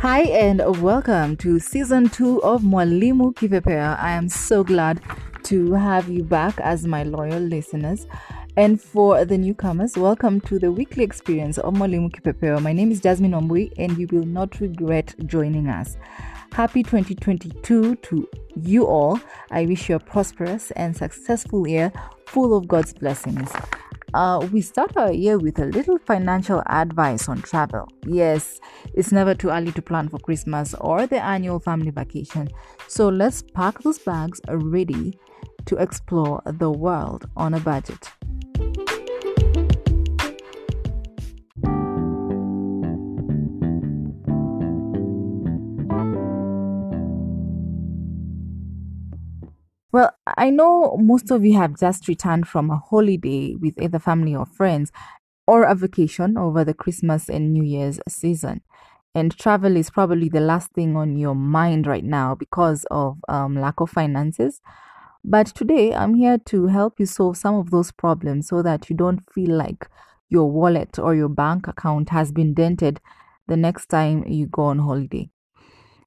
Hi and welcome to season two of Mwalimu Kipepeo. I am so glad to have you back as my loyal listeners. And for the newcomers, welcome to the weekly experience of Mwalimu Kipepeo. My name is Jasmine Ombui, and you will not regret joining us. Happy 2022 to you all. I wish you a prosperous and successful year full of God's blessings. Uh, we start our year with a little financial advice on travel. Yes, it's never too early to plan for Christmas or the annual family vacation. So let's pack those bags ready to explore the world on a budget. I know most of you have just returned from a holiday with either family or friends or a vacation over the Christmas and New Year's season. And travel is probably the last thing on your mind right now because of um, lack of finances. But today, I'm here to help you solve some of those problems so that you don't feel like your wallet or your bank account has been dented the next time you go on holiday.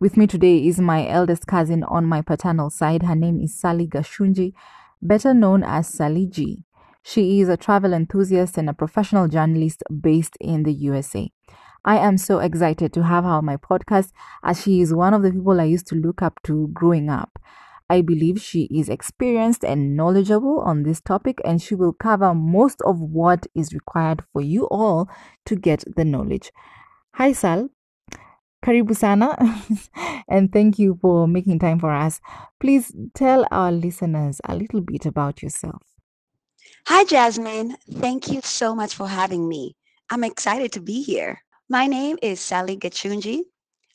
With me today is my eldest cousin on my paternal side. Her name is Sally Gachunji, better known as Sally G. She is a travel enthusiast and a professional journalist based in the USA. I am so excited to have her on my podcast as she is one of the people I used to look up to growing up. I believe she is experienced and knowledgeable on this topic, and she will cover most of what is required for you all to get the knowledge. Hi, Sal. Karibu sana and thank you for making time for us. Please tell our listeners a little bit about yourself. Hi, Jasmine. Thank you so much for having me. I'm excited to be here. My name is Sally Gachunji.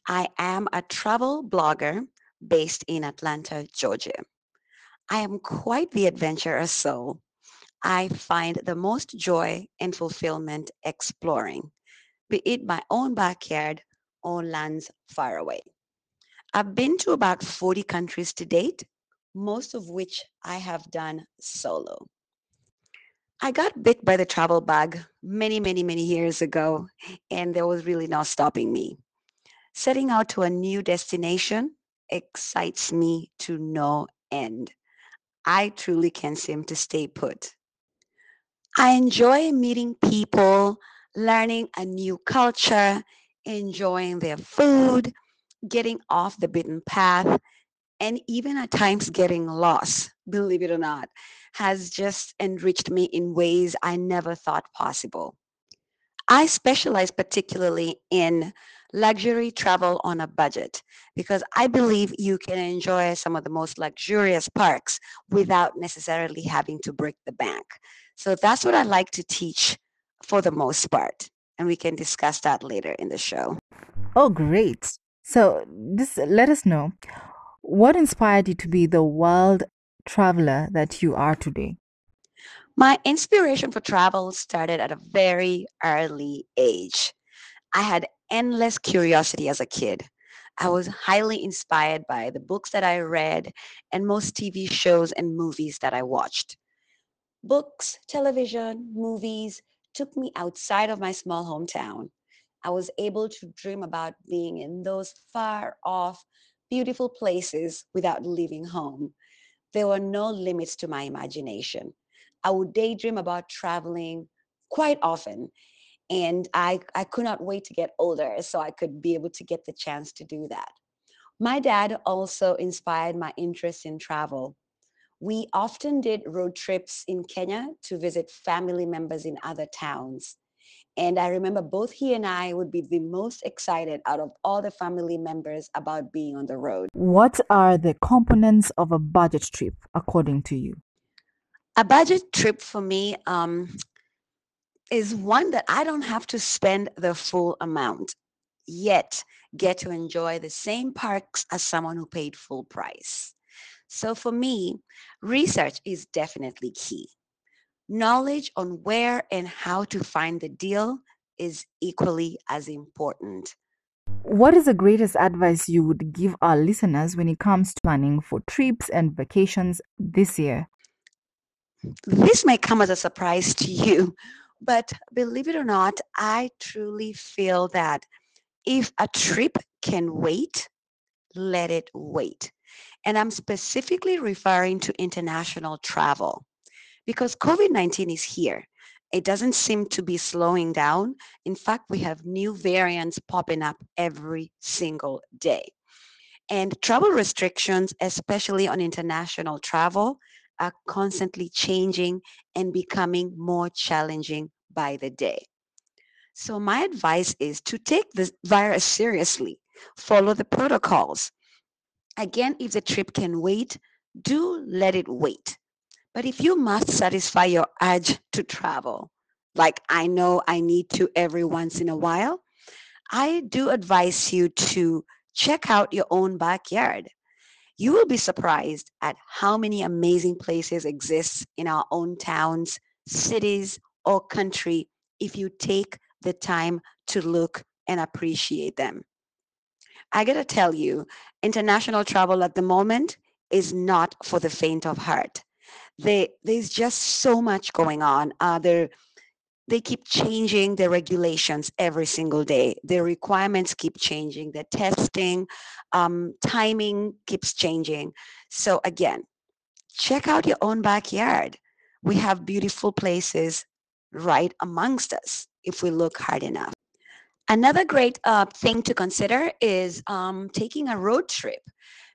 I am a travel blogger based in Atlanta, Georgia. I am quite the adventurous soul. I find the most joy and fulfillment exploring, be it my own backyard on lands far away. I've been to about 40 countries to date, most of which I have done solo. I got bit by the travel bug many, many, many years ago, and there was really no stopping me. Setting out to a new destination excites me to no end. I truly can't seem to stay put. I enjoy meeting people, learning a new culture, enjoying their food, getting off the beaten path, and even at times getting lost, believe it or not, has just enriched me in ways I never thought possible. I specialize particularly in luxury travel on a budget because I believe you can enjoy some of the most luxurious parks without necessarily having to break the bank. So that's what I like to teach for the most part and we can discuss that later in the show. Oh, great. So, just let us know what inspired you to be the world traveler that you are today? My inspiration for travel started at a very early age. I had endless curiosity as a kid. I was highly inspired by the books that I read and most TV shows and movies that I watched. Books, television, movies, took me outside of my small hometown. I was able to dream about being in those far off, beautiful places without leaving home. There were no limits to my imagination. I would daydream about traveling quite often. And I, I could not wait to get older so I could be able to get the chance to do that. My dad also inspired my interest in travel we often did road trips in Kenya to visit family members in other towns. And I remember both he and I would be the most excited out of all the family members about being on the road. What are the components of a budget trip, according to you? A budget trip for me um, is one that I don't have to spend the full amount, yet get to enjoy the same parks as someone who paid full price. So for me, research is definitely key. Knowledge on where and how to find the deal is equally as important. What is the greatest advice you would give our listeners when it comes to planning for trips and vacations this year? This may come as a surprise to you, but believe it or not, I truly feel that if a trip can wait, let it wait. And I'm specifically referring to international travel because COVID 19 is here. It doesn't seem to be slowing down. In fact, we have new variants popping up every single day. And travel restrictions, especially on international travel, are constantly changing and becoming more challenging by the day. So, my advice is to take this virus seriously, follow the protocols. Again, if the trip can wait, do let it wait. But if you must satisfy your urge to travel, like I know I need to every once in a while, I do advise you to check out your own backyard. You will be surprised at how many amazing places exist in our own towns, cities, or country if you take the time to look and appreciate them. I gotta tell you, international travel at the moment is not for the faint of heart. They, there's just so much going on. Uh, they keep changing the regulations every single day. The requirements keep changing. The testing, um, timing keeps changing. So again, check out your own backyard. We have beautiful places right amongst us if we look hard enough. Another great uh, thing to consider is um, taking a road trip.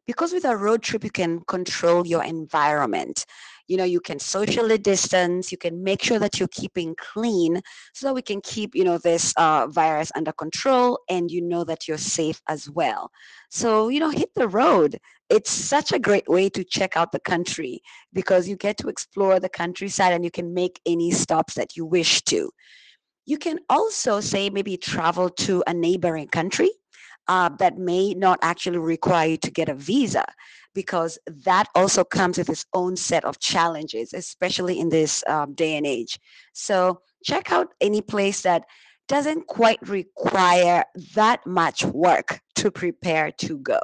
Because with a road trip, you can control your environment. You know you can socially distance you can make sure that you're keeping clean so that we can keep you know this uh, virus under control and you know that you're safe as well. So you know hit the road. It's such a great way to check out the country because you get to explore the countryside and you can make any stops that you wish to you can also say maybe travel to a neighboring country uh, that may not actually require you to get a visa because that also comes with its own set of challenges, especially in this um, day and age. So check out any place that doesn't quite require that much work to prepare to go.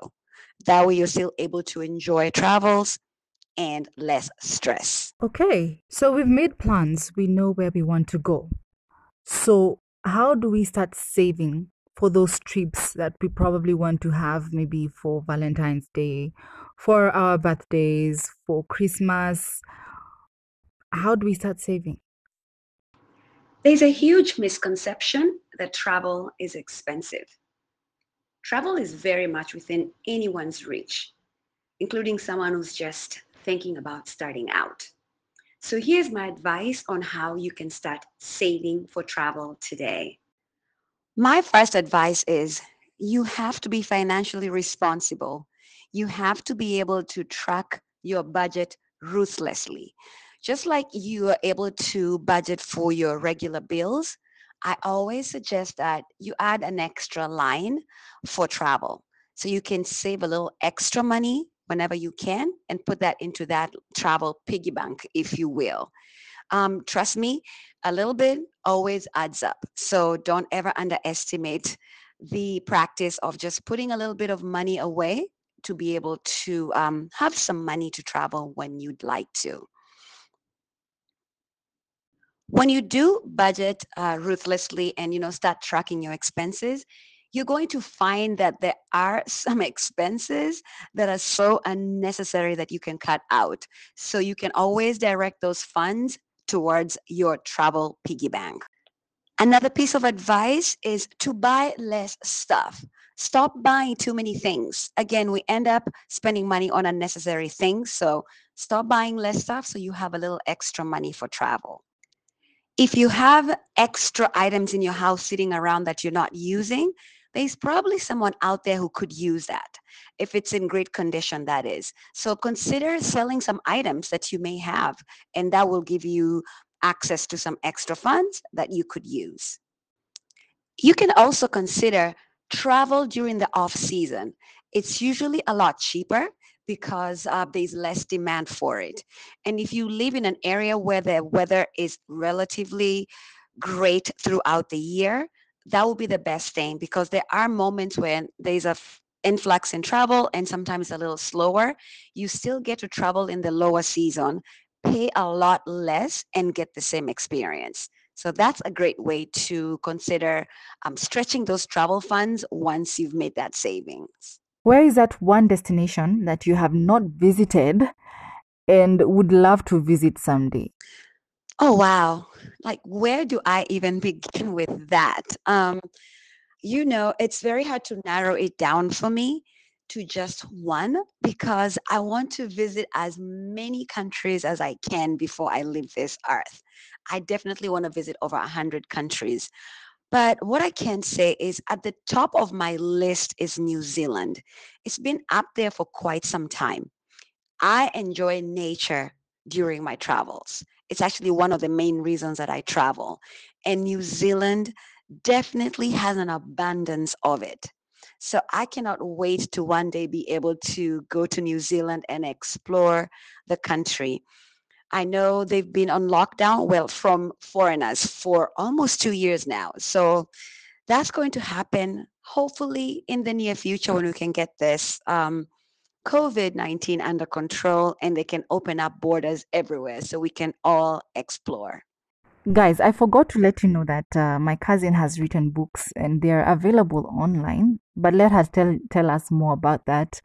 That way, you're still able to enjoy travels and less stress. Okay, so we've made plans, we know where we want to go. So, how do we start saving for those trips that we probably want to have maybe for Valentine's Day, for our birthdays, for Christmas. How do we start saving? There's a huge misconception that travel is expensive. Travel is very much within anyone's reach, including someone who's just thinking about starting out. So here's my advice on how you can start saving for travel today. My first advice is you have to be financially responsible. You have to be able to track your budget ruthlessly. Just like you are able to budget for your regular bills, I always suggest that you add an extra line for travel. So you can save a little extra money whenever you can and put that into that travel piggy bank, if you will. Um, trust me, a little bit always adds up. So don't ever underestimate the practice of just putting a little bit of money away to be able to um, have some money to travel when you'd like to. When you do budget uh, ruthlessly and you know start tracking your expenses, you're going to find that there are some expenses that are so unnecessary that you can cut out. So you can always direct those funds towards your travel piggy bank. Another piece of advice is to buy less stuff. Stop buying too many things. Again, we end up spending money on unnecessary things. So stop buying less stuff so you have a little extra money for travel. If you have extra items in your house sitting around that you're not using, there's probably someone out there who could use that if it's in great condition that is. So consider selling some items that you may have and that will give you access to some extra funds that you could use. You can also consider travel during the off season. It's usually a lot cheaper because uh, there's less demand for it. And if you live in an area where the weather is relatively great throughout the year that will be the best thing because there are moments when there's a f- influx in travel and sometimes a little slower you still get to travel in the lower season pay a lot less and get the same experience So that's a great way to consider um, stretching those travel funds once you've made that savings. Where is that one destination that you have not visited and would love to visit someday? Oh, wow. Like, where do I even begin with that? Um, you know, it's very hard to narrow it down for me to just one because I want to visit as many countries as I can before I leave this earth. I definitely want to visit over 100 countries. But what I can say is at the top of my list is New Zealand. It's been up there for quite some time. I enjoy nature during my travels. It's actually one of the main reasons that I travel. And New Zealand definitely has an abundance of it. So I cannot wait to one day be able to go to New Zealand and explore the country. I know they've been on lockdown, well, from foreigners for almost two years now. So that's going to happen hopefully in the near future when we can get this um, COVID 19 under control and they can open up borders everywhere so we can all explore. Guys, I forgot to let you know that uh, my cousin has written books and they're available online. But let her tell tell us more about that.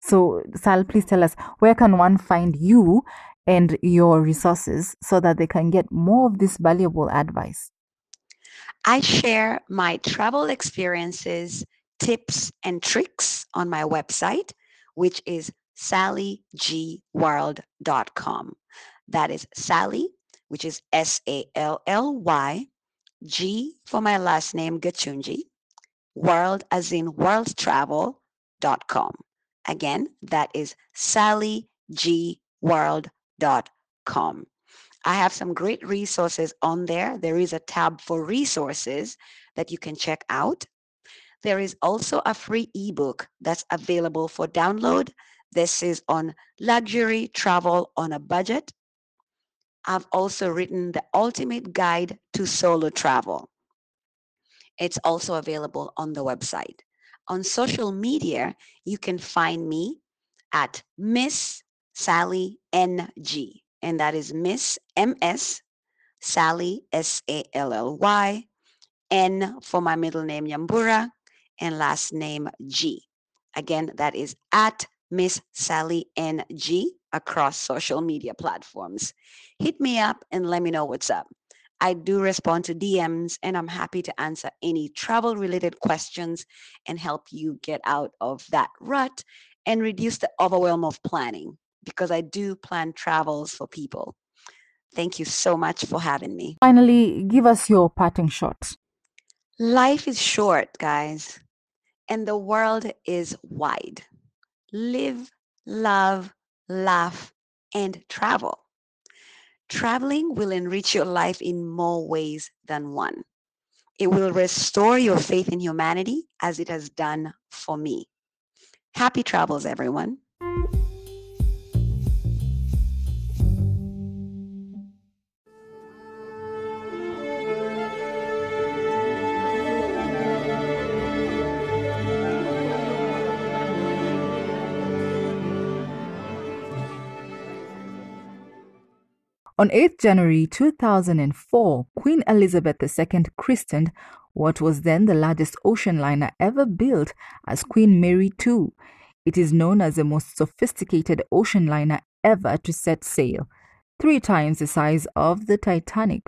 So, Sal, please tell us where can one find you and your resources so that they can get more of this valuable advice. I share my travel experiences, tips, and tricks on my website, which is sallygworld.com. That is Sally, which is S A L L Y, G for my last name, Gachunji, world as in worldtravel.com. Again, that is sallygworld.com. I have some great resources on there. There is a tab for resources that you can check out. There is also a free ebook that's available for download. This is on luxury travel on a budget. I've also written the ultimate guide to solo travel. It's also available on the website. On social media, you can find me at Miss Sally NG, and that is Miss MS Sally S A L L Y, N for my middle name Nyambura, and last name G. Again, that is at Miss Sally NG across social media platforms. Hit me up and let me know what's up. I do respond to DMs and I'm happy to answer any travel related questions and help you get out of that rut and reduce the overwhelm of planning because I do plan travels for people. Thank you so much for having me. Finally, give us your parting shot. Life is short, guys, and the world is wide. Live, love, laugh, and travel. Traveling will enrich your life in more ways than one. It will restore your faith in humanity as it has done for me. Happy travels, everyone. On 8th January 2004, Queen Elizabeth II christened what was then the largest ocean liner ever built as Queen Mary II. It is known as the most sophisticated ocean liner ever to set sail, three times the size of the Titanic.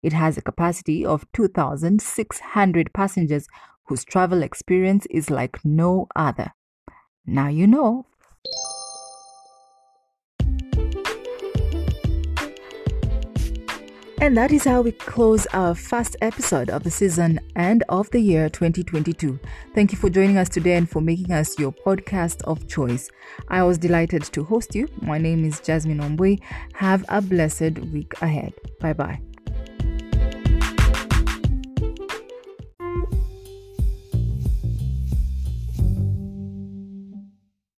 It has a capacity of 2,600 passengers whose travel experience is like no other. Now you know. And that is how we close our first episode of the season and of the year 2022. Thank you for joining us today and for making us your podcast of choice. I was delighted to host you. My name is Jasmine Ombui. Have a blessed week ahead. Bye bye.